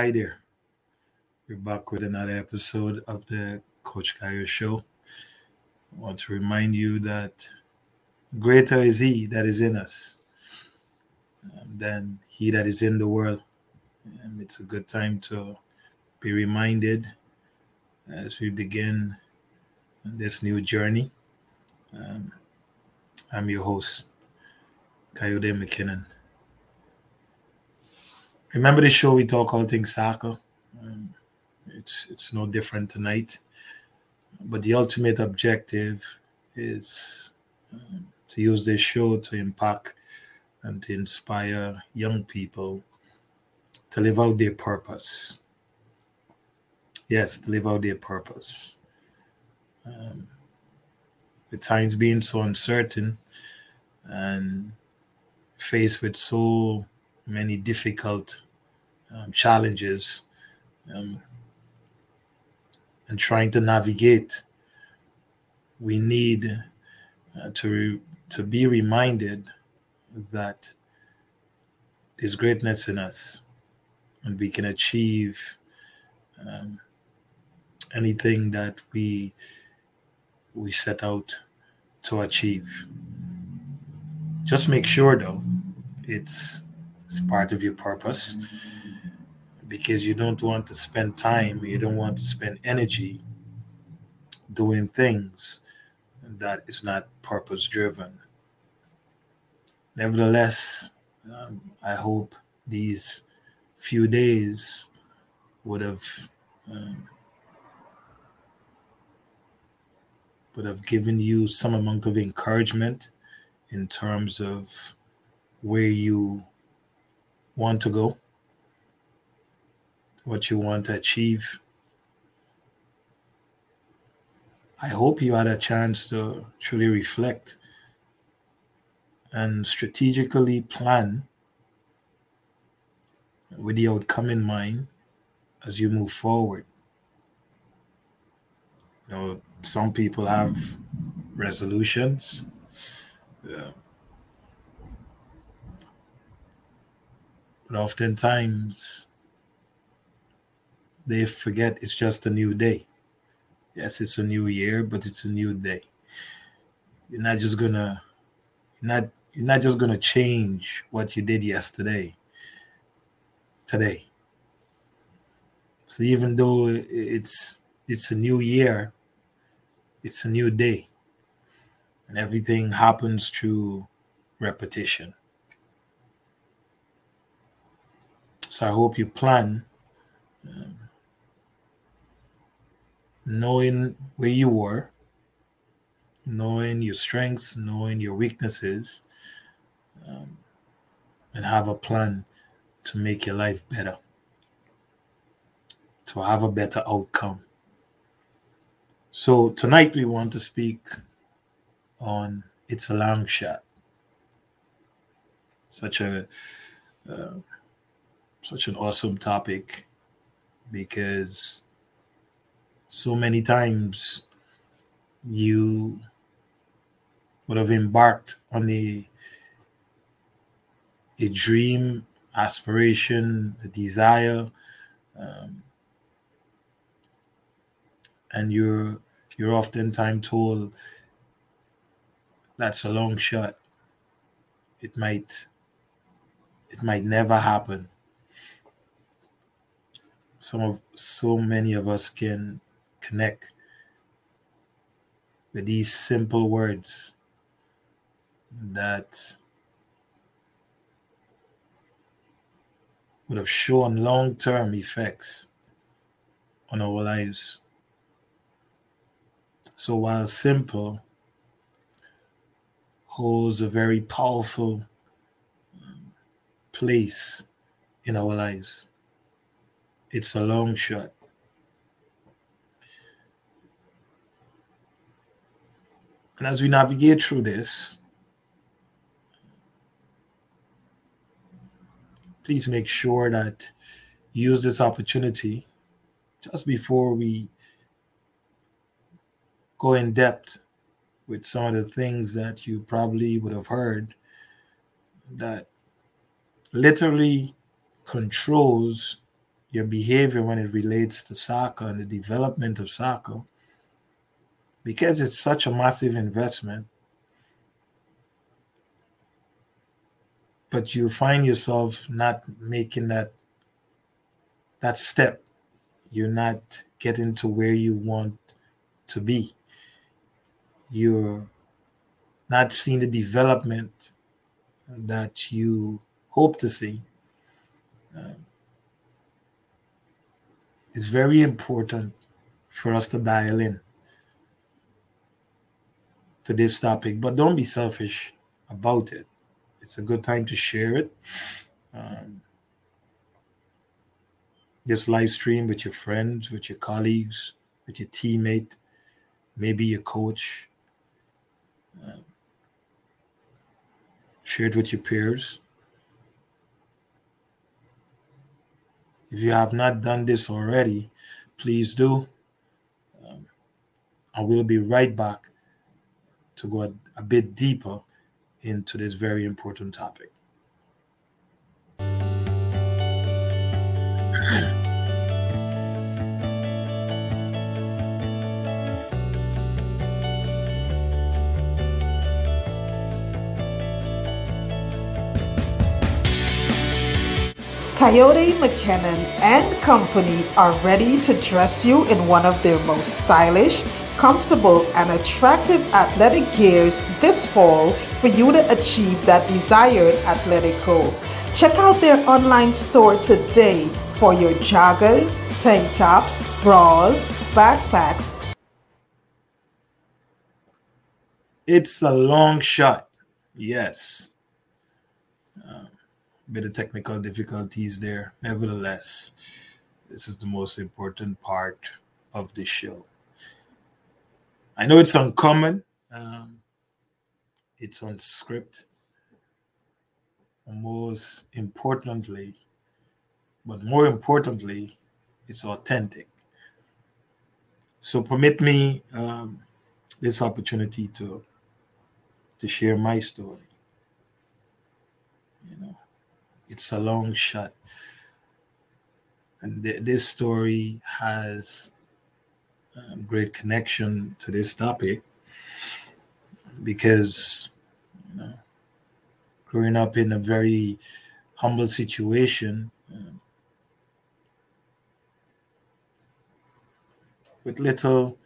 Hi there. We're back with another episode of the Coach Kayo Show. I want to remind you that greater is He that is in us um, than He that is in the world. And it's a good time to be reminded as we begin this new journey. Um, I'm your host, Kayode McKinnon. Remember the show we talk all things soccer. Um, it's it's no different tonight, but the ultimate objective is um, to use this show to impact and to inspire young people to live out their purpose. Yes, to live out their purpose. Um, times being so uncertain and faced with so many difficult um, challenges um, and trying to navigate, we need uh, to to be reminded that there's greatness in us, and we can achieve um, anything that we we set out to achieve. Just make sure, though, it's it's part of your purpose because you don't want to spend time, you don't want to spend energy doing things that is not purpose driven. Nevertheless, um, I hope these few days would have um, would have given you some amount of encouragement in terms of where you want to go, what you want to achieve. I hope you had a chance to truly reflect and strategically plan with the outcome in mind as you move forward. You know, some people have resolutions. But oftentimes they forget it's just a new day. Yes, it's a new year, but it's a new day. You're not just gonna not you're not just gonna change what you did yesterday today. So even though it's it's a new year, it's a new day. And everything happens through repetition. So I hope you plan um, knowing where you were, knowing your strengths, knowing your weaknesses, um, and have a plan to make your life better, to have a better outcome. So tonight we want to speak on it's a long shot. Such a uh, such an awesome topic because so many times you would have embarked on a a dream, aspiration, a desire, um, and you're you're oftentimes told that's a long shot. It might it might never happen. Some of so many of us can connect with these simple words that would have shown long term effects on our lives. So, while simple, holds a very powerful place in our lives. It's a long shot. And as we navigate through this, please make sure that you use this opportunity just before we go in depth with some of the things that you probably would have heard that literally controls your behavior when it relates to soccer and the development of soccer because it's such a massive investment but you find yourself not making that that step you're not getting to where you want to be you're not seeing the development that you hope to see. Um, it's very important for us to dial in to this topic, but don't be selfish about it. It's a good time to share it. Um, this live stream with your friends, with your colleagues, with your teammate, maybe your coach, share it with your peers. If you have not done this already, please do. Um, I will be right back to go a, a bit deeper into this very important topic. Kayode McKinnon and Company are ready to dress you in one of their most stylish, comfortable, and attractive athletic gears this fall for you to achieve that desired athletic goal. Check out their online store today for your joggers, tank tops, bras, backpacks. It's a long shot. Yes bit of technical difficulties there. Nevertheless, this is the most important part of the show. I know it's uncommon. Um, it's on script. Most importantly, but more importantly, it's authentic. So permit me um, this opportunity to to share my story. You know, it's a long shot. And th- this story has um, great connection to this topic because, you know, growing up in a very humble situation um, with little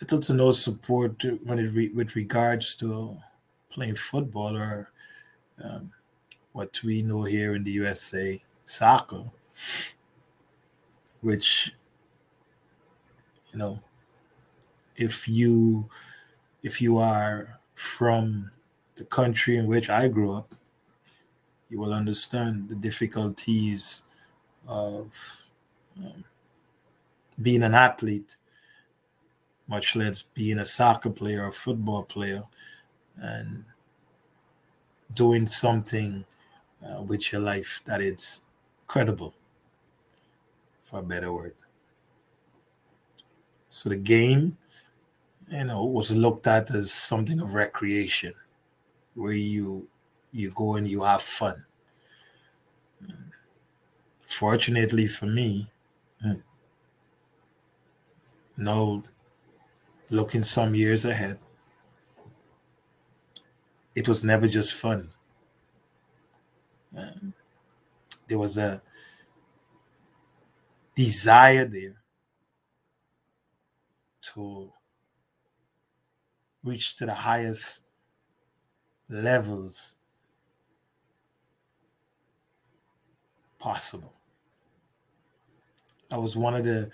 little to no support when it re- with regards to playing football or um, what we know here in the USA, soccer, which you know, if you if you are from the country in which I grew up, you will understand the difficulties of um, being an athlete, much less being a soccer player or football player, and doing something uh, with your life that it's credible, for a better word. So the game, you know, was looked at as something of recreation, where you you go and you have fun. Fortunately for me, now looking some years ahead, it was never just fun. There was a desire there to reach to the highest levels possible. That was one of the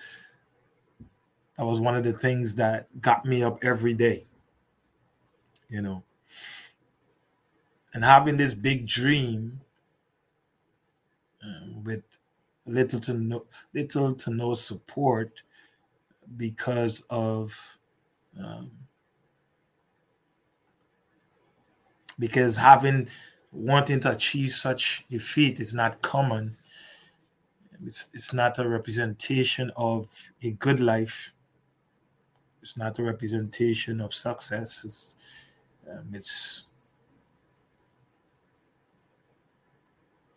that was one of the things that got me up every day. You know. And having this big dream um, with little to no little to no support because of um, because having wanting to achieve such a feat is not common. It's, it's not a representation of a good life. It's not a representation of success. It's, um, it's,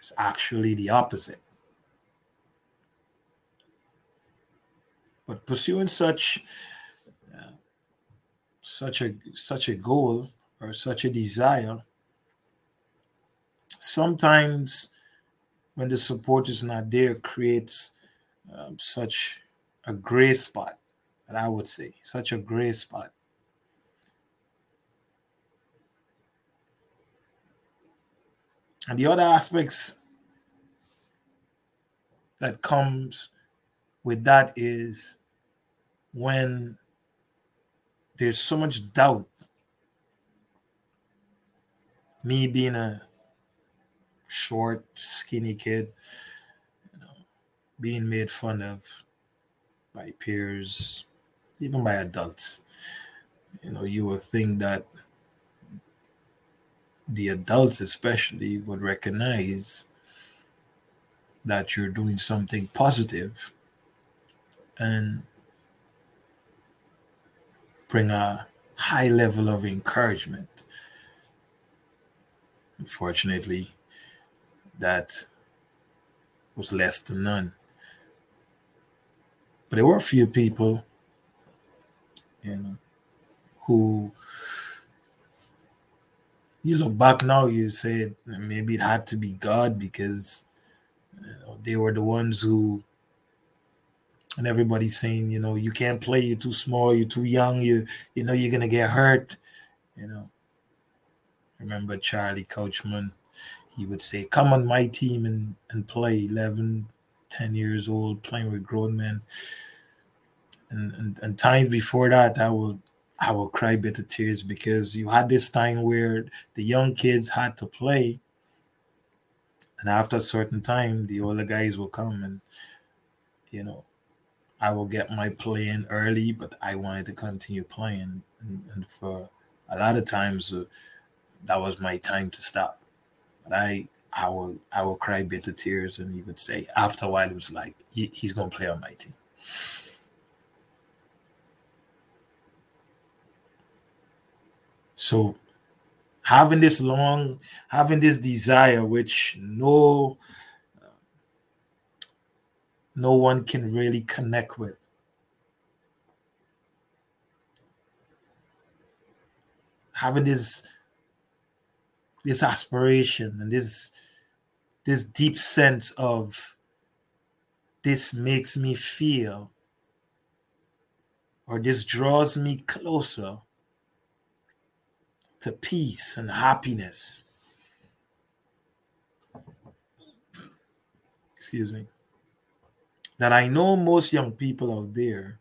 it's actually the opposite. But pursuing such uh, such a such a goal or such a desire sometimes when the support is not there creates um, such a gray spot that i would say such a gray spot and the other aspects that comes with that is when there's so much doubt me being a short, skinny kid, you know, being made fun of by peers, even by adults. You know, you would think that the adults, especially, would recognize that you're doing something positive and bring a high level of encouragement Unfortunately, that was less than none. But there were a few people, you know, who you look back now, you say maybe it had to be God because you know, they were the ones who, and everybody's saying, you know, you can't play, you're too small, you're too young, you you know you're gonna get hurt, you know remember Charlie Coachman. He would say, Come on my team and, and play 11, 10 years old, playing with grown men. And, and, and times before that, I would I will cry bitter tears because you had this time where the young kids had to play. And after a certain time, the older guys will come and, you know, I will get my playing early, but I wanted to continue playing. And, and for a lot of times, uh, that was my time to stop. But I I will I will cry bitter tears, and he would say after a while it was like he, he's gonna play on my team. So having this long, having this desire, which no no one can really connect with. Having this this aspiration and this this deep sense of this makes me feel or this draws me closer to peace and happiness. Excuse me. That I know most young people out there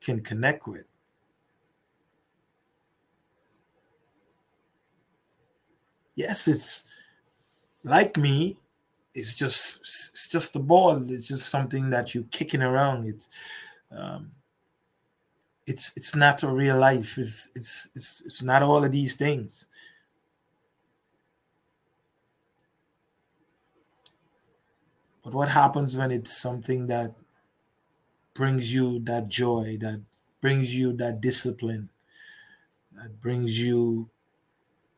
can connect with. yes, it's like me. It's just it's just a ball. It's just something that you're kicking around. It's um, it's it's not a real life. It's it's it's it's not all of these things. But what happens when it's something that brings you that joy, that brings you that discipline, that brings you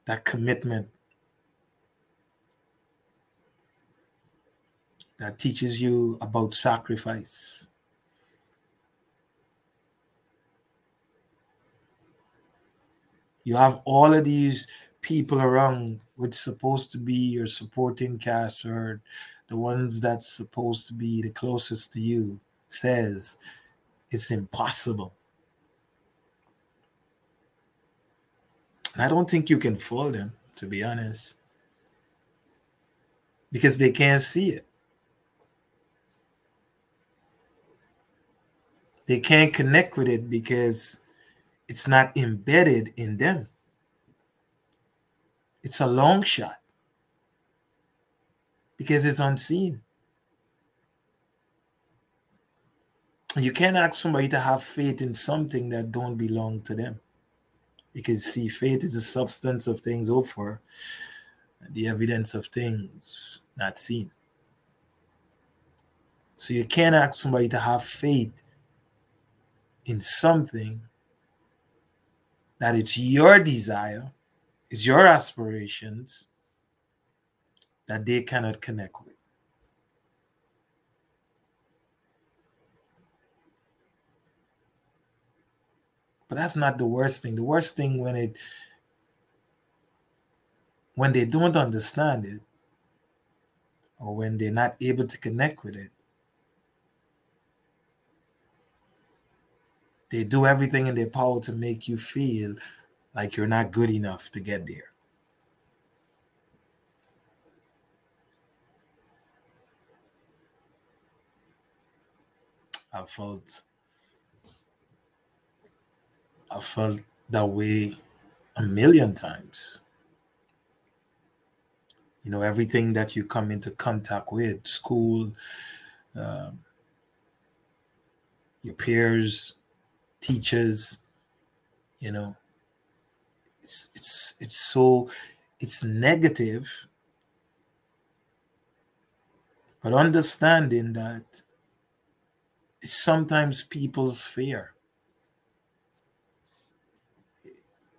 that commitment, that teaches you about sacrifice. You have all of these people around which supposed to be your supporting cast or the ones that's supposed to be the closest to you says it's impossible. And I don't think you can fool them, to be honest, because they can't see it. they can't connect with it because it's not embedded in them. It's a long shot because it's unseen. You can't ask somebody to have faith in something that don't belong to them. Because see, faith is the substance of things hoped for, the evidence of things not seen. So you can't ask somebody to have faith in something that it's your desire, it's your aspirations that they cannot connect with. But that's not the worst thing. The worst thing when it when they don't understand it or when they're not able to connect with it they do everything in their power to make you feel like you're not good enough to get there. I felt i felt that way a million times. You know everything that you come into contact with school um, your peers teachers you know it's it's it's so it's negative but understanding that it's sometimes people's fear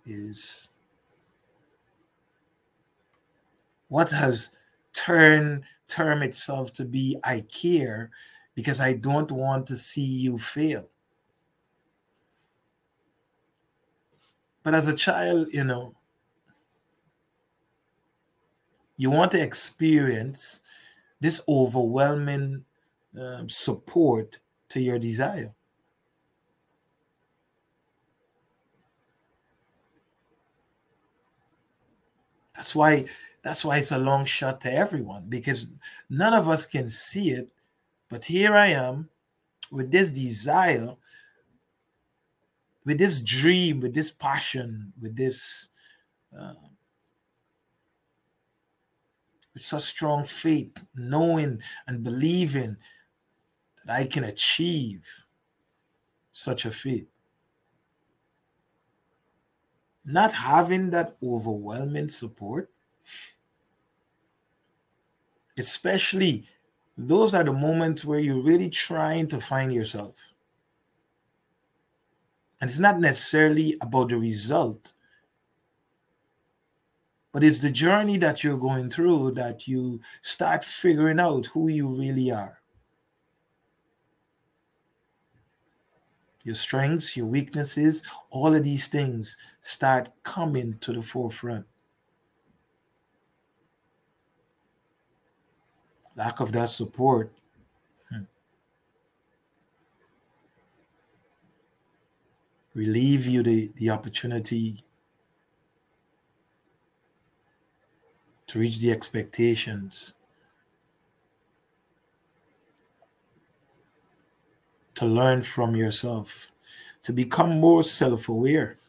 is what has turned term itself to be I care because I don't want to see you fail. But as a child, you know, you want to experience this overwhelming um, support to your desire. That's why that's why it's a long shot to everyone because none of us can see it. But here I am with this desire, with this dream, with this passion, with this, uh, with such strong faith, knowing and believing that I can achieve such a feat. Not having that overwhelming support especially those are the moments where you're really trying to find yourself. And it's not necessarily about the result, but it's the journey that you're going through that you start figuring out who you really are. Your strengths, your weaknesses, all of these things start coming to the forefront. lack of that support relieve you the, the opportunity to reach the expectations to learn from yourself to become more self-aware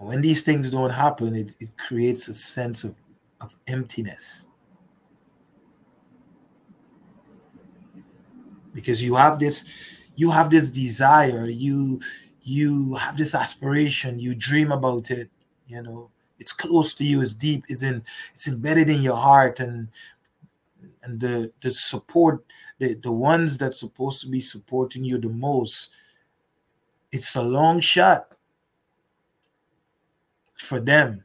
when these things don't happen, it, it creates a sense of, of emptiness. Because you have this, you have this desire, you you have this aspiration, you dream about it, you know, it's close to you, it's deep, it's in it's embedded in your heart, and and the the support, the, the ones that's supposed to be supporting you the most, it's a long shot for them.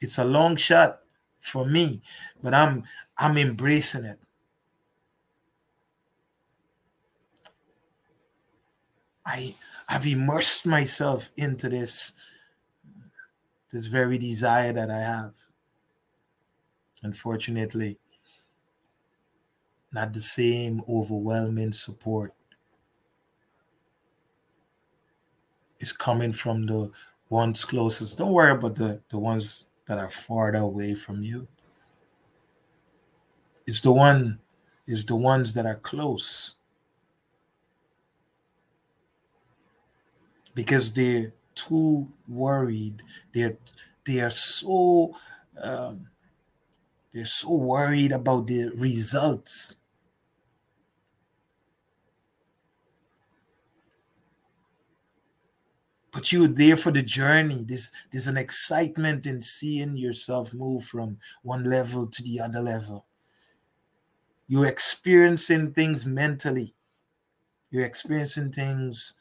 It's a long shot for me, but I'm I'm embracing it. I I've immersed myself into this this very desire that I have. Unfortunately, not the same overwhelming support is coming from the ones closest. Don't worry about the, the ones that are farther away from you. It's the one, it's the ones that are close. Because they're too worried. They're they are so um, they're so worried about the results but you're there for the journey. There's, there's an excitement in seeing yourself move from one level to the other level. You're experiencing things mentally. You're experiencing things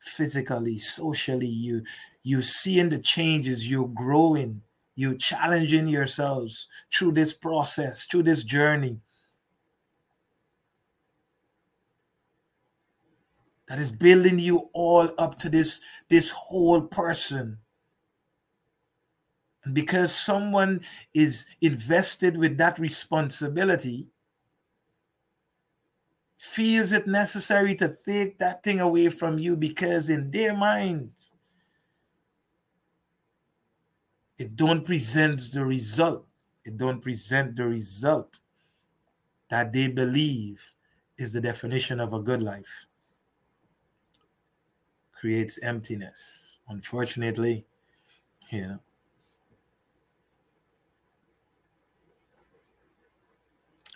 physically, socially. You you seeing the changes. You're growing. You're challenging yourselves through this process, through this journey. that is building you all up to this this whole person and because someone is invested with that responsibility feels it necessary to take that thing away from you because in their minds it don't present the result it don't present the result that they believe is the definition of a good life creates emptiness. Unfortunately, you know.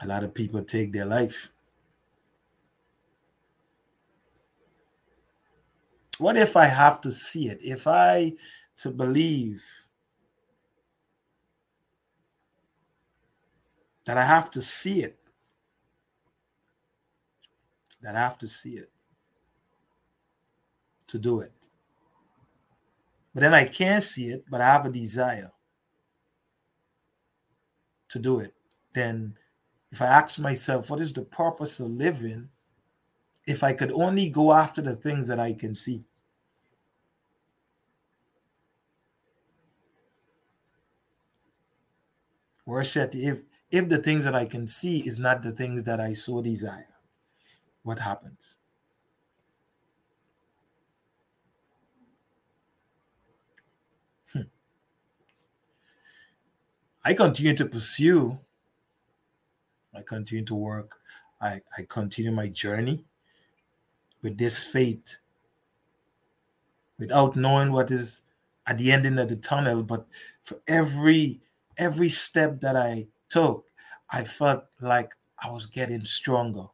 A lot of people take their life. What if I have to see it? If I to believe that I have to see it, that I have to see it to do it. But then I can't see it, but I have a desire to do it. Then, if I ask myself, what is the purpose of living if I could only go after the things that I can see? Yet, if if the things that I can see is not the things that I so desire, what happens? Hmm. I continue to pursue. I continue to work. I, I continue my journey with this faith without knowing what is at the ending of the tunnel. But for every every step that I took, I felt like I was getting stronger.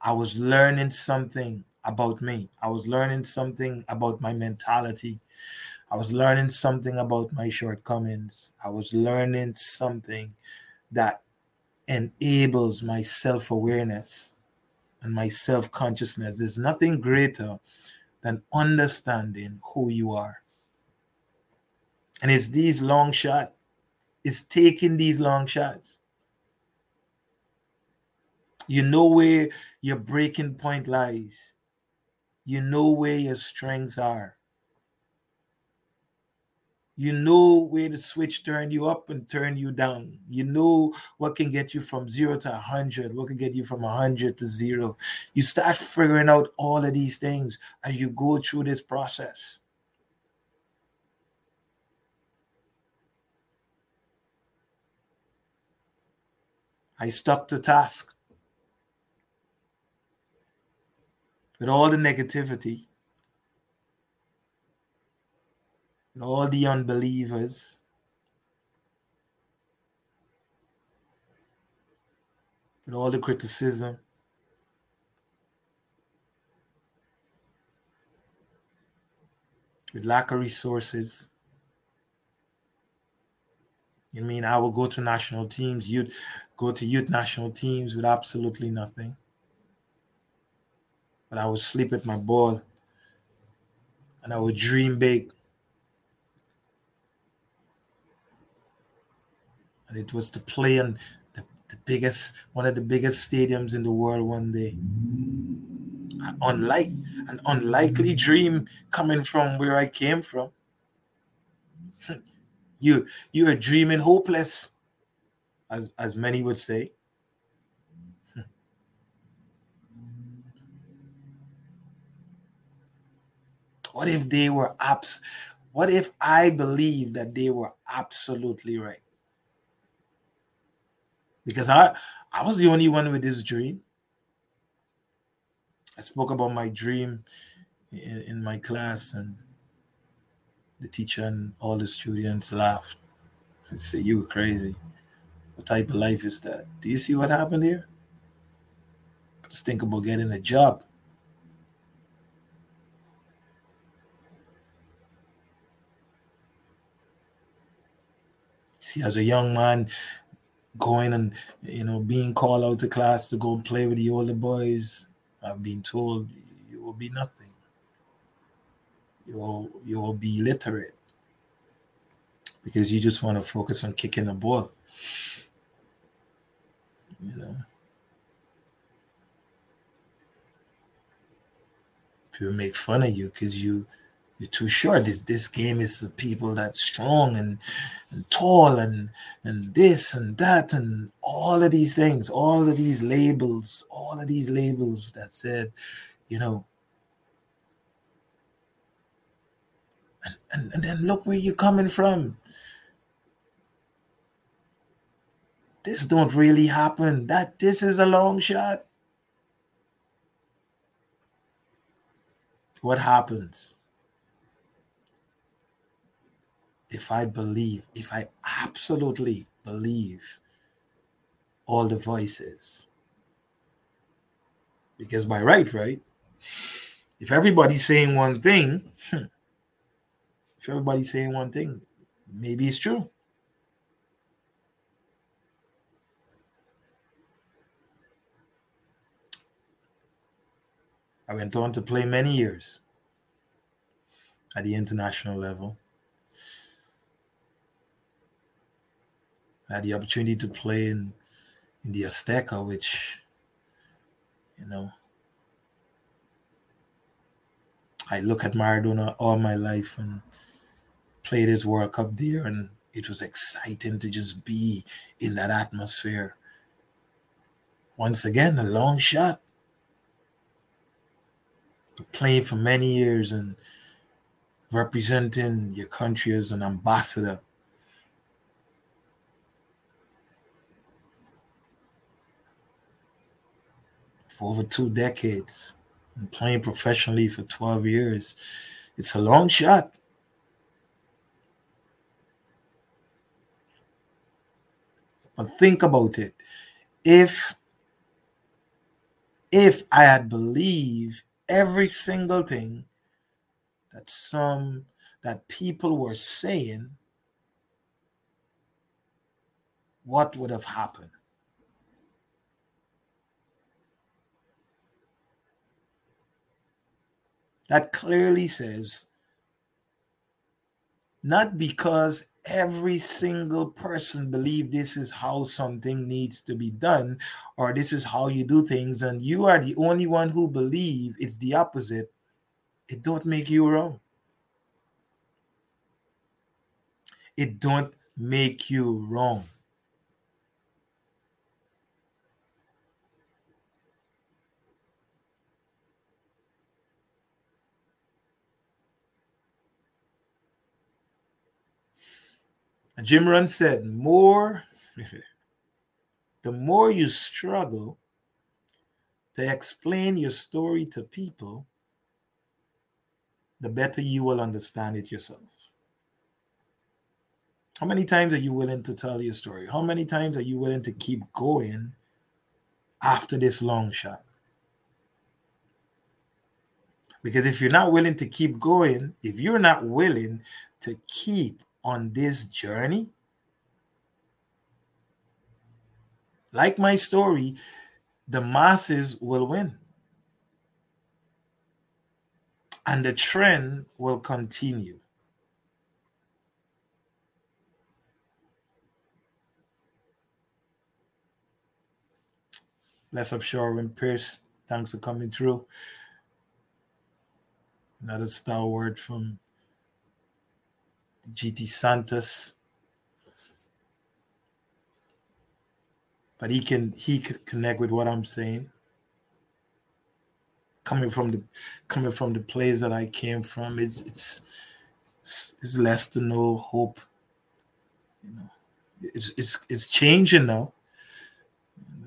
I was learning something about me. I was learning something about my mentality. I was learning something about my shortcomings. I was learning something that enables my self awareness and my self consciousness. There's nothing greater than understanding who you are. And it's these long shots, it's taking these long shots. You know where your breaking point lies, you know where your strengths are you know where the switch turn you up and turn you down. You know what can get you from zero to 100, what can get you from 100 to zero. You start figuring out all of these things as you go through this process. I stuck to task with all the negativity with all the unbelievers. With all the criticism. With lack of resources. You mean I will go to national teams, you'd go to youth national teams with absolutely nothing. But I would sleep with my ball and I would dream big. and it was to play in the, the biggest, one of the biggest stadiums in the world one day. Unlike an unlikely dream coming from where I came from. you you are dreaming hopeless, as as many would say. What if they were abs? What if I believed that they were absolutely right? because I I was the only one with this dream. I spoke about my dream in, in my class, and the teacher and all the students laughed and said, You were crazy. What type of life is that? Do you see what happened here? Just think about getting a job. See, as a young man, going and you know being called out to class to go and play with the older boys, I've been told you will be nothing. You will you will be illiterate because you just want to focus on kicking the ball. You know. People make fun of you because you you're too short. This this game is people that strong and and tall and and this and that and all of these things, all of these labels, all of these labels that said, you know. And, and, and then look where you're coming from. This don't really happen. That this is a long shot. What happens? if I believe, if I absolutely believe all the voices. Because by right, right? If everybody's saying one thing, hmm, if everybody's saying one thing, maybe it's true. I went on to play many years at the international level. I had the opportunity to play in in the Azteca, which you know I look at Maradona all my life and played his World Cup there, and it was exciting to just be in that atmosphere. Once again, a long shot. Playing for many years and representing your country as an ambassador for over two decades and playing professionally for 12 years. It's a long shot. But think about it. If if I had believed every single thing that some that people were saying, what would have happened? that clearly says not because every single person believe this is how something needs to be done or this is how you do things and you are the only one who believe it's the opposite it don't make you wrong. It don't make you wrong Jim Rohn said, more the more you struggle to explain your story to people, the better you will understand it yourself. How many times are you willing to tell your story? How many times are you willing to keep going after this long shot? Because if you're not willing to keep going, if you're not willing to keep on this journey, like my story, the masses will win. And the trend will continue. Bless up Sherwin Pierce. Thanks for coming through. Another stalwart from GT Santos. But he can he could connect with what I'm saying. Coming from the coming from the place that I came from, it's it's it's, less to no hope. You know, it's it's it's changing now.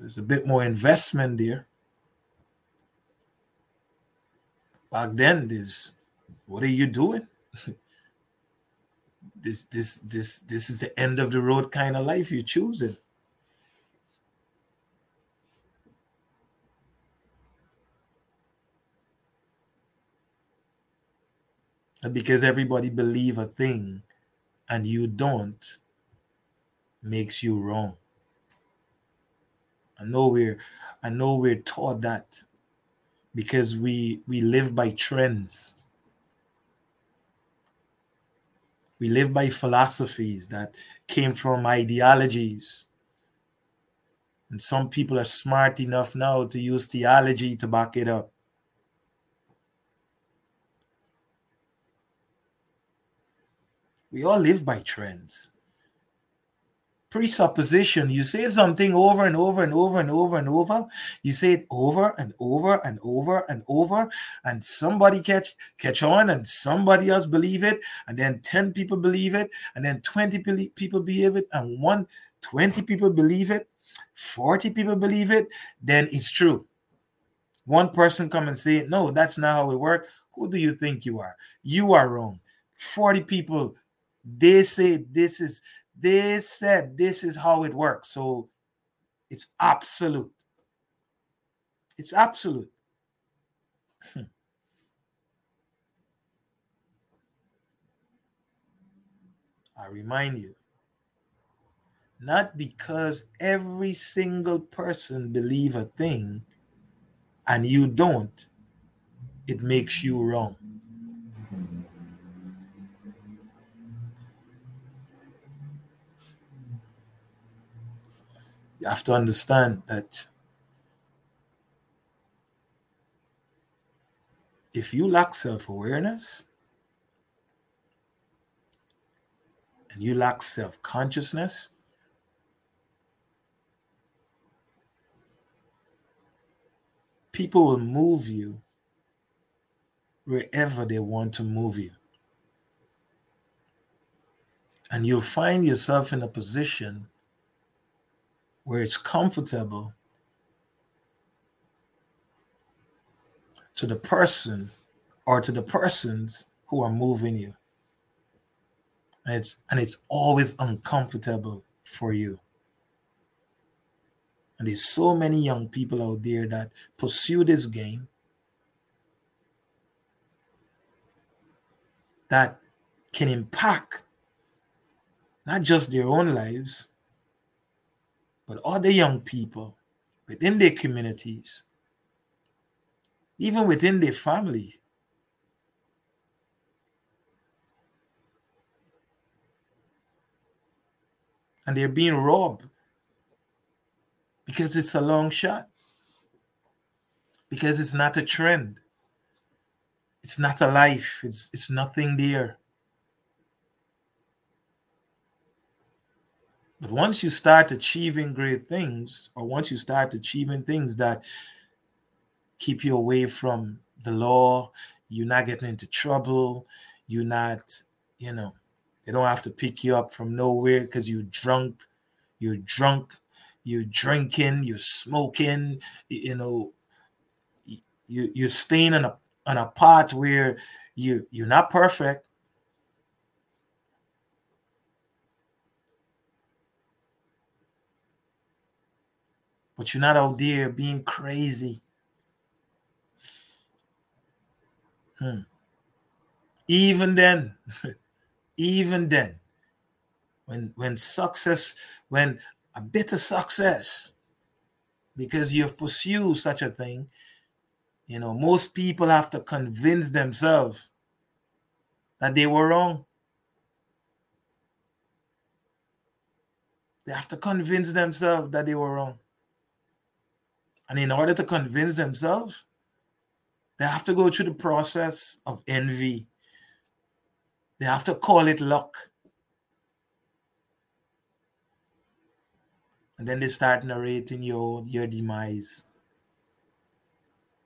There's a bit more investment there. Back then, there's what are you doing? this this this this is the end of the road kind of life you're choosing and because everybody believe a thing and you don't makes you wrong. I know we're I know we're taught that because we we live by trends. We live by philosophies that came from ideologies. And some people are smart enough now to use theology to back it up. We all live by trends presupposition. You say something over and over and over and over and over. You say it over and over and over and over, and somebody catch catch on, and somebody else believe it, and then 10 people believe it, and then 20 people believe it, and one 20 people believe it, 40 people believe it, then it's true. One person come and say, No, that's not how it works. Who do you think you are? You are wrong. 40 people, they say this is they said this is how it works. So it's absolute. It's absolute. Hmm. I remind you, not because every single person believe a thing and you don't, it makes you wrong. You have to understand that if you lack self awareness and you lack self consciousness, people will move you wherever they want to move you. And you'll find yourself in a position where it's comfortable to the person or to the persons who are moving you. And it's and it's always uncomfortable for you. And there's so many young people out there that pursue this game that can impact not just their own lives, but other young people within their communities, even within their family, and they're being robbed because it's a long shot, because it's not a trend, it's not a life, it's, it's nothing there. But once you start achieving great things, or once you start achieving things that keep you away from the law, you're not getting into trouble, you're not, you know, they don't have to pick you up from nowhere because you're drunk, you're drunk, you're drinking, you're smoking, you know, you you're staying on a on a part where you you're not perfect, but you're not out there being crazy. Hmm. Even then, even then, when when success, when a bit of success, because you've pursued such a thing, you know, most people have to convince themselves that they were wrong. They have to convince themselves that they were wrong. And in order to convince themselves, they have to go through the process of envy. They have to call it luck. And then they start narrating your your demise.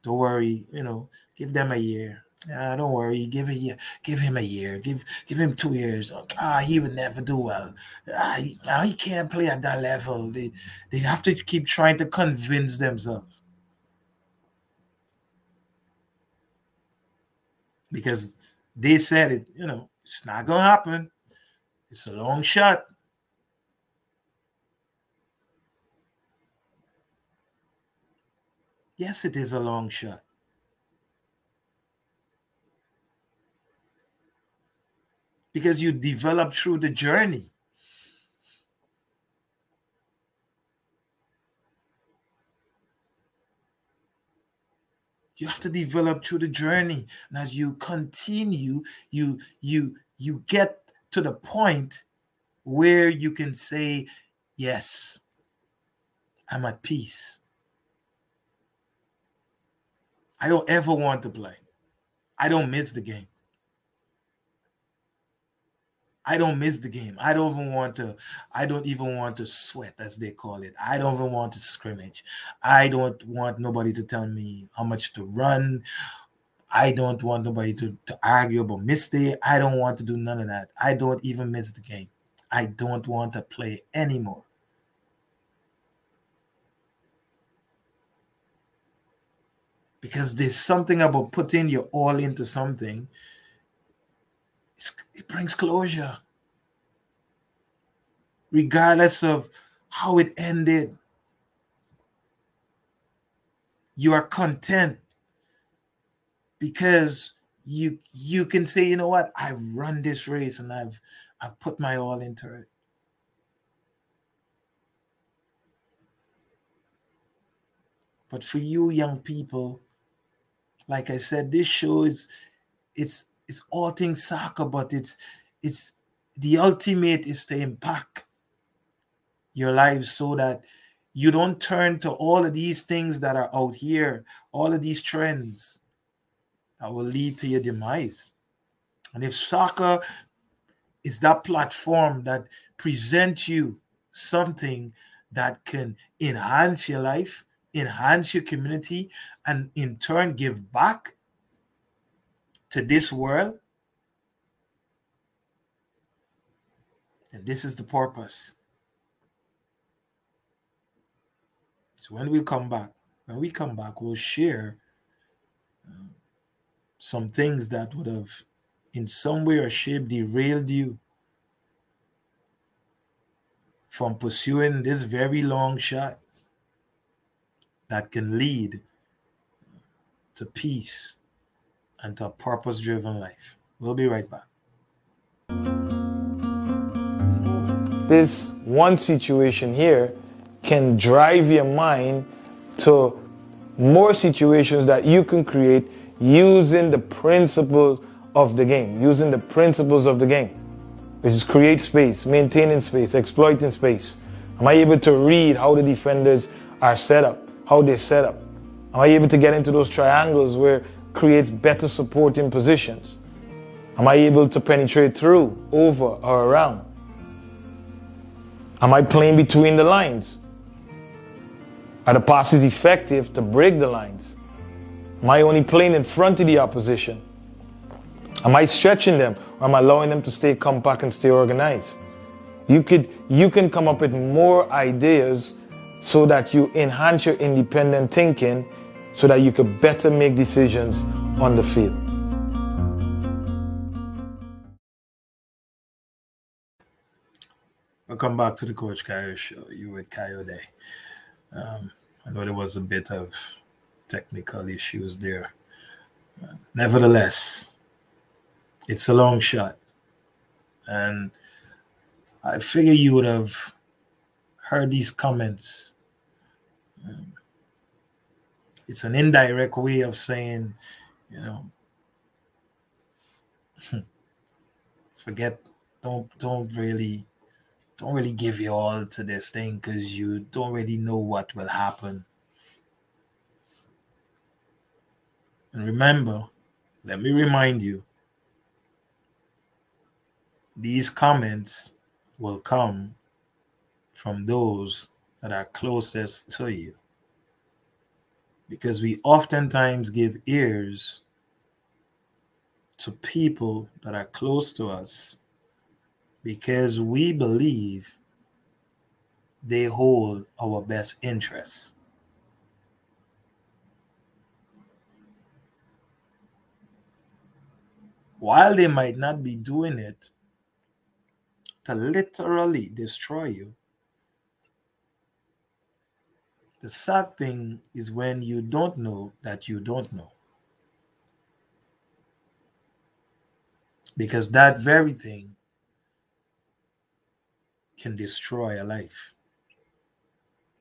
Don't worry, you know, give them a year. Ah, don't worry. Give a year. Give him a year. Give give him two years. Ah, he would never do well. Ah, he, ah, he can't play at that level. They they have to keep trying to convince themselves because they said it. You know, it's not gonna happen. It's a long shot. Yes, it is a long shot. because you develop through the journey. You have to develop through the journey. And as you continue, you you you get to the point where you can say, Yes, I'm at peace. I don't ever want to play. I don't miss the game. I don't miss the game. I don't even want to, I don't even want to sweat, as they call it. I don't even want to scrimmage. I don't want nobody to tell me how much to run. I don't want nobody to, to argue about mistake. I don't want to do none of that. I don't even miss the game. I don't want to play anymore. Because there's something about putting your all into something it brings closure. Regardless of how it ended, you are content because you you can say, you know what, I've run this race and I've I've put my all into it. But for you young people, like I said, this show is it's it's all things soccer, but it's it's the ultimate is to impact your lives so that you don't turn to all of these things that are out here, all of these trends that will lead to your demise. And if soccer is that platform that presents you something that can enhance your life, enhance your community, and in turn give back to this world. And this is the purpose. So when we come back, when we come back, we'll share uh, some things that would have, in some way or shape, derailed you from pursuing this very long shot that can lead to peace and to a purpose driven life. We'll be right back. This one situation here can drive your mind to more situations that you can create using the principles of the game, using the principles of the game, which is create space, maintaining space, exploiting space. Am I able to read how the defenders are set up, how they're set up? Am I able to get into those triangles where creates better supporting positions? Am I able to penetrate through, over, or around? Am I playing between the lines? Are the passes effective to break the lines? Am I only playing in front of the opposition? Am I stretching them or am I allowing them to stay compact and stay organized? You could you can come up with more ideas so that you enhance your independent thinking so that you could better make decisions on the field. Welcome back to the Coach Kayo Show. You with Day. Um, I know there was a bit of technical issues there. Uh, nevertheless, it's a long shot. And I figure you would have heard these comments um, it's an indirect way of saying, you know, forget, don't don't really don't really give your all to this thing because you don't really know what will happen. And remember, let me remind you, these comments will come from those that are closest to you because we oftentimes give ears to people that are close to us because we believe they hold our best interests. While they might not be doing it to literally destroy you, the sad thing is when you don't know that you don't know. Because that very thing can destroy a life.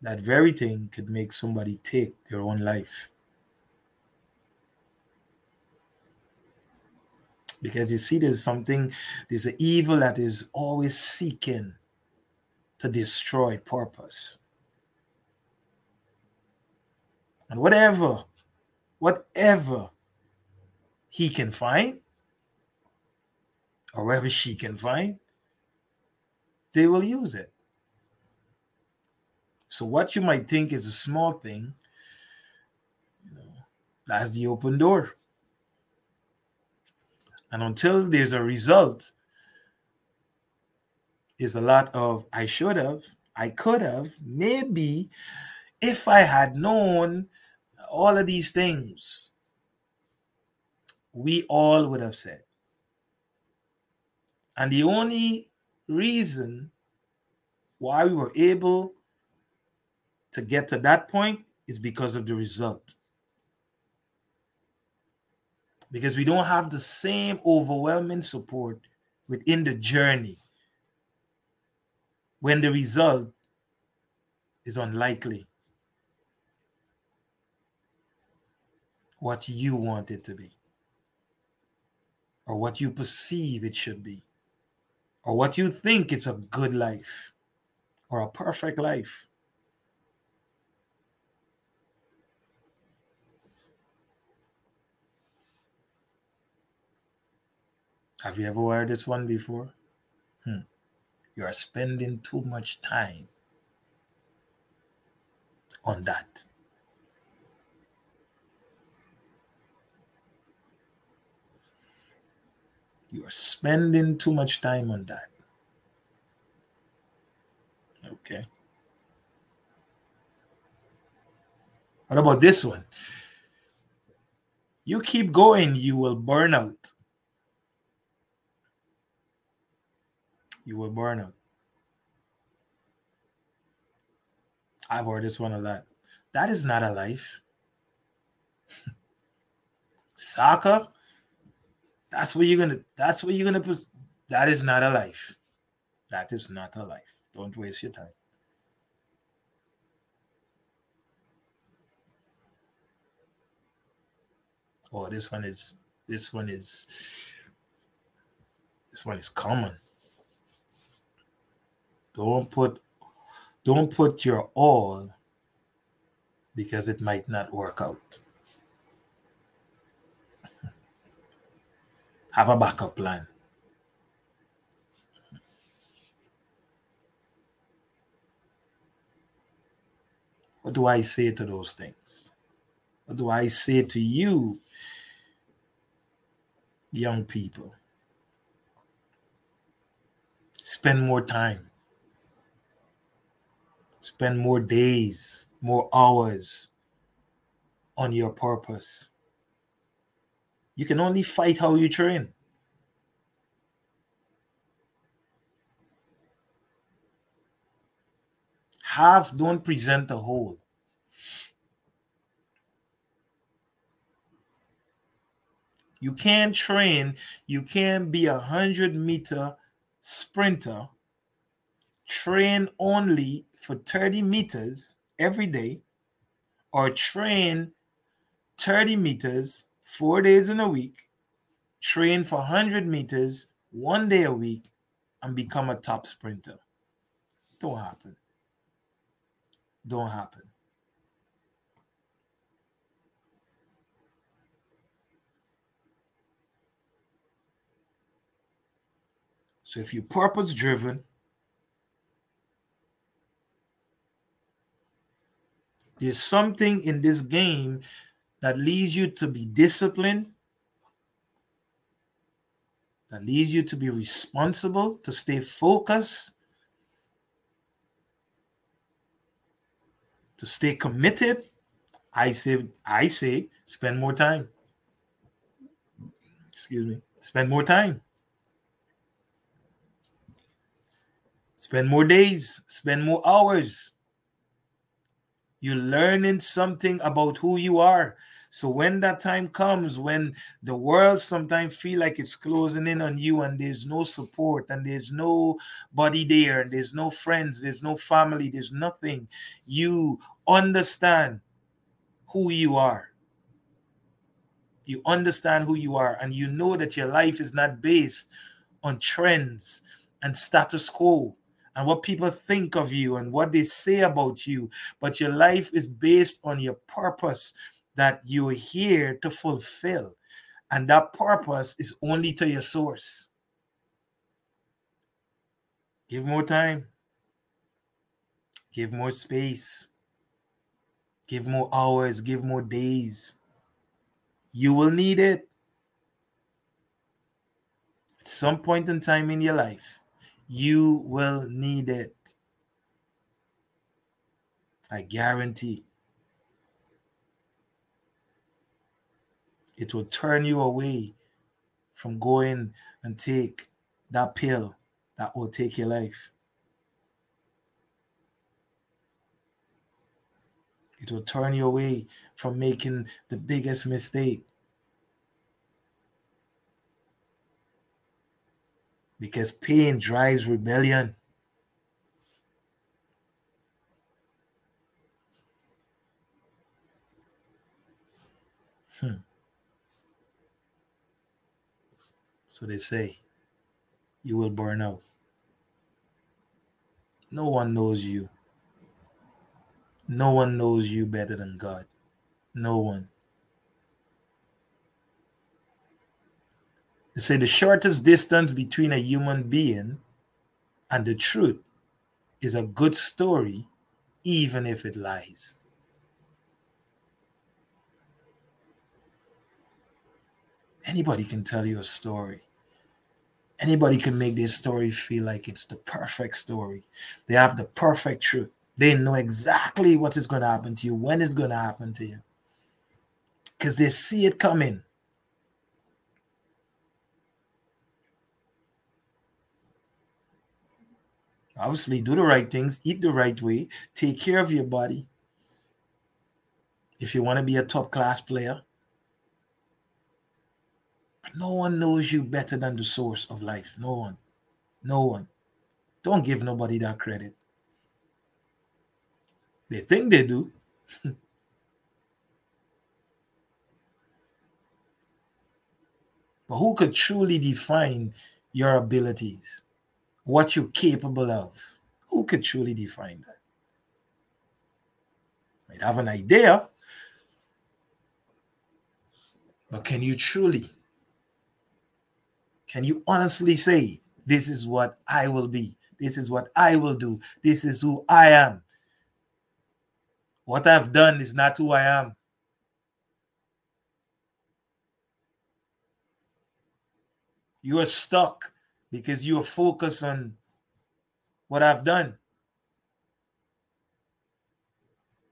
That very thing could make somebody take their own life. Because you see, there's something, there's an evil that is always seeking to destroy purpose. And whatever, whatever he can find, or wherever she can find, they will use it. So what you might think is a small thing, you know, that's the open door. And until there's a result, is a lot of I should have, I could have, maybe if I had known all of these things, we all would have said. And the only reason why we were able to get to that point is because of the result. Because we don't have the same overwhelming support within the journey when the result is unlikely what you want it to be, or what you perceive it should be, or what you think is a good life or a perfect life. Have you ever heard this one before? Hmm. You are spending too much time on that. You are spending too much time on that. Okay. What about this one? You keep going, you will burn out. You will burn out. I've heard this one a lot. That is not a life. Soccer, that's what you're gonna. That's what you're gonna put. That is not a life. That is not a life. Don't waste your time. Oh, this one is. This one is. This one is common. Don't put. Don't put your all. Because it might not work out. Have a backup plan. What do I say to those things? What do I say to you, young people? Spend more time. Spend more days, more hours on your purpose. You can only fight how you train. Half don't present the whole. You can't train, you can't be a hundred meter sprinter, train only for 30 meters every day, or train 30 meters four days in a week, train for 100 meters one day a week, and become a top sprinter. Don't happen. Don't happen. So if you're purpose driven, there's something in this game that leads you to be disciplined, that leads you to be responsible, to stay focused, to stay committed. I say, I say, spend more time. Excuse me, spend more time. Spend more days, spend more hours. You're learning something about who you are. So when that time comes, when the world sometimes feel like it's closing in on you and there's no support and there's nobody there and there's no friends, there's no family, there's nothing, you understand who you are. you understand who you are, and you know that your life is not based on trends and status quo and what people think of you and what they say about you, but your life is based on your purpose that you're here to fulfill. And that purpose is only to your source. Give more time, give more space, give more hours, give more days. You will need it at some point in time in your life. You will need it. I guarantee. It will turn you away from going and take that pill that will take your life. It will turn you away from making the biggest mistake. Because pain drives rebellion. Hmm. So they say you will burn out. No one knows you. No one knows you better than God. No one. They say the shortest distance between a human being and the truth is a good story, even if it lies. Anybody can tell you a story. Anybody can make their story feel like it's the perfect story. They have the perfect truth. They know exactly what is going to happen to you, when it's going to happen to you. Because they see it coming. Obviously, do the right things, eat the right way, take care of your body. If you want to be a top class player, but no one knows you better than the source of life. No one. No one. Don't give nobody that credit. They think they do. but who could truly define your abilities? What you're capable of? Who could truly define that? Might have an idea, but can you truly can you honestly say, This is what I will be? This is what I will do. This is who I am. What I've done is not who I am. You are stuck because you are focused on what I've done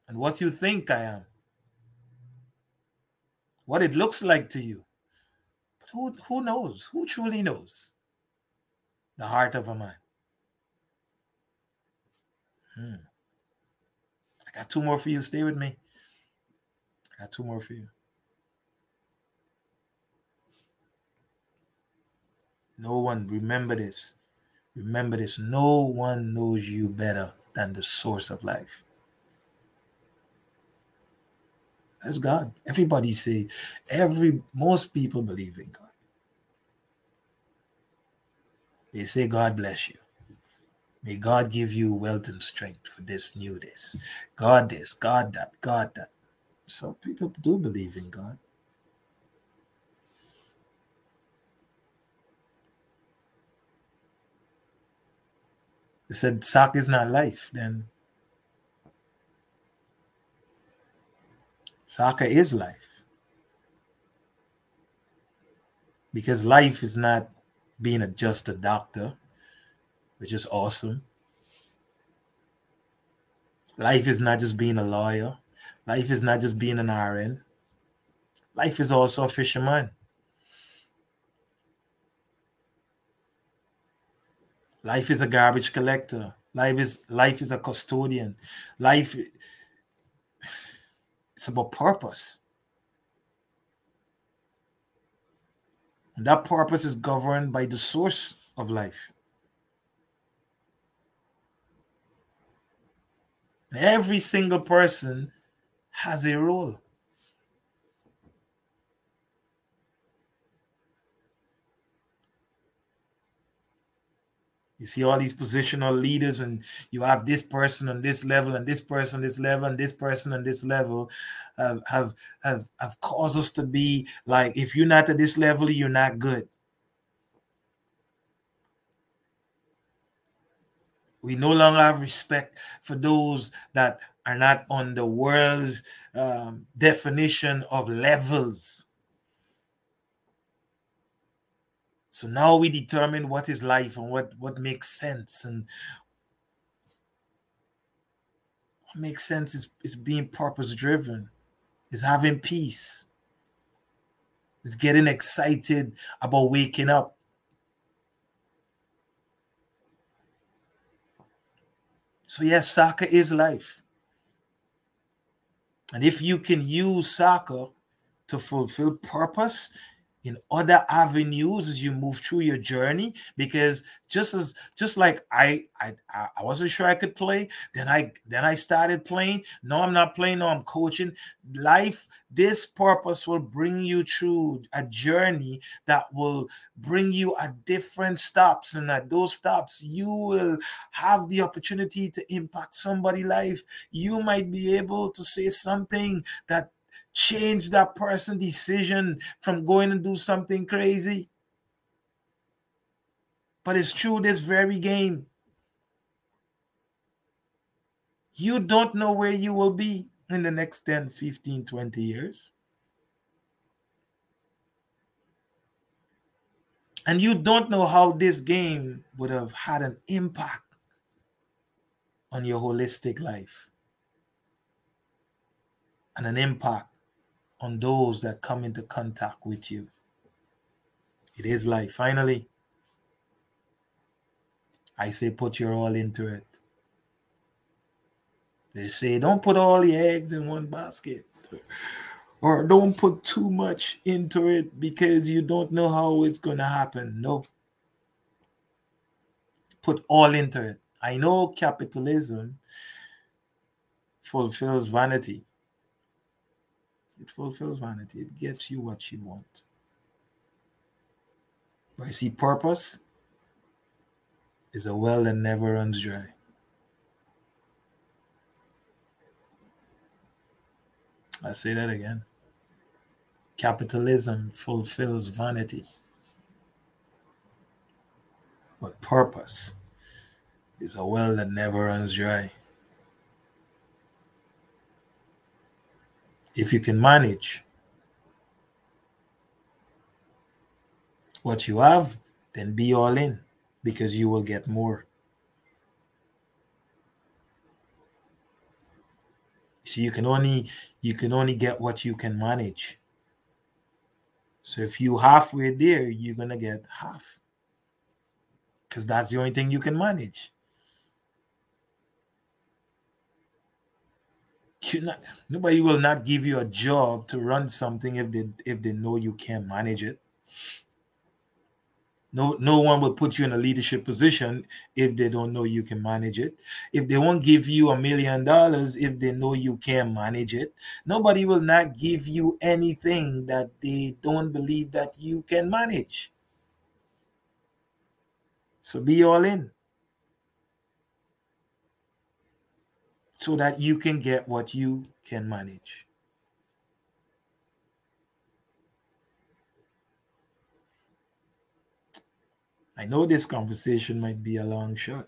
and what you think I am, what it looks like to you. But Who, who knows? Who truly knows the heart of a man? Hmm. I got two more for you. Stay with me. I got two more for you. No one, remember this. Remember this. No one knows you better than the source of life. That's God. Everybody say, every most people believe in God. They say, God bless you. May God give you wealth and strength for this new this. God this, God that, God that. So people do believe in God. They said soccer is not life, then Soccer is life. Because life is not being a, just a doctor, which is awesome. Life is not just being a lawyer. Life is not just being an RN. Life is also a fisherman. Life is a garbage collector. Life is life is a custodian. Life it's about purpose. And that purpose is governed by the source of life. Every single person has a role. You see all these positional leaders, and you have this person on this level, and this person on this level, and this person on this level, uh, have have have caused us to be like, if you're not at this level, you're not good. We no longer have respect for those that are not on the world's um, definition of levels. So now we determine what is life and what, what makes sense. And what makes sense is, is being purpose driven, is having peace, is getting excited about waking up. So, yes, soccer is life. And if you can use soccer to fulfill purpose, in other avenues as you move through your journey because just as just like I I I wasn't sure I could play then I then I started playing. No I'm not playing. No I'm coaching. Life this purpose will bring you through a journey that will bring you at different stops and at those stops you will have the opportunity to impact somebody life. You might be able to say something that change that person decision from going to do something crazy. But it's true this very game. You don't know where you will be in the next 10, 15, 20 years. And you don't know how this game would have had an impact on your holistic life and an impact on those that come into contact with you. It is life. Finally, I say put your all into it. They say don't put all your eggs in one basket. Or don't put too much into it because you don't know how it's going to happen. No. Put all into it. I know capitalism fulfills vanity it fulfills vanity. It gets you what you want. But you see, purpose is a well that never runs dry. I say that again. Capitalism fulfills vanity. But purpose is a well that never runs dry. If you can manage what you have, then be all in because you will get more. See, you can only you can only get what you can manage. So if you halfway there, you're gonna get half. Because that's the only thing you can manage. You not nobody will not give you a job to run something if they if they know you can't manage it. No no one will put you in a leadership position if they don't know you can manage it. If they won't give you a million dollars if they know you can't manage it. Nobody will not give you anything that they don't believe that you can manage. So be all in so that you can get what you can manage. I know this conversation might be a long shot.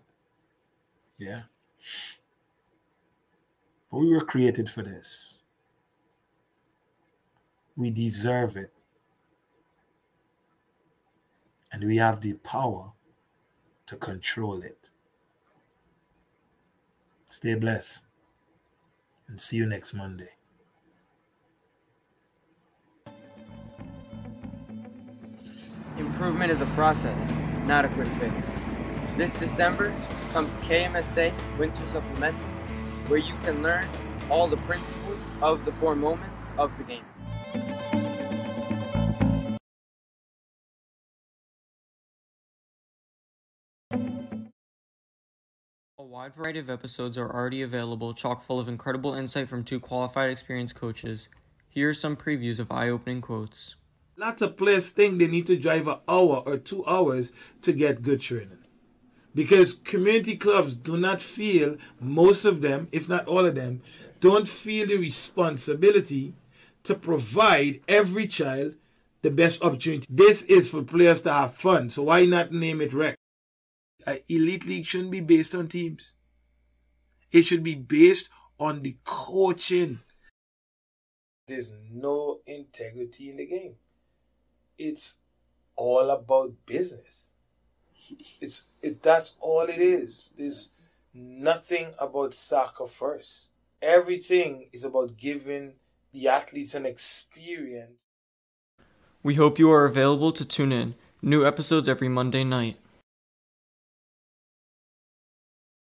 Yeah. But we were created for this. We deserve it. And we have the power to control it. Stay blessed and see you next Monday. Improvement is a process, not a quick fix. This December, come to KMSA Winter Supplemental, where you can learn all the principles of the four moments of the game. Wide variety of episodes are already available, chock full of incredible insight from two qualified experienced coaches. Here are some previews of eye opening quotes. Lots of players think they need to drive an hour or two hours to get good training. Because community clubs do not feel, most of them, if not all of them, don't feel the responsibility to provide every child the best opportunity. This is for players to have fun, so why not name it rec? An elite league shouldn't be based on teams. It should be based on the coaching. There's no integrity in the game. It's all about business. It's it that's all it is. There's nothing about soccer first. Everything is about giving the athletes an experience. We hope you are available to tune in. New episodes every Monday night.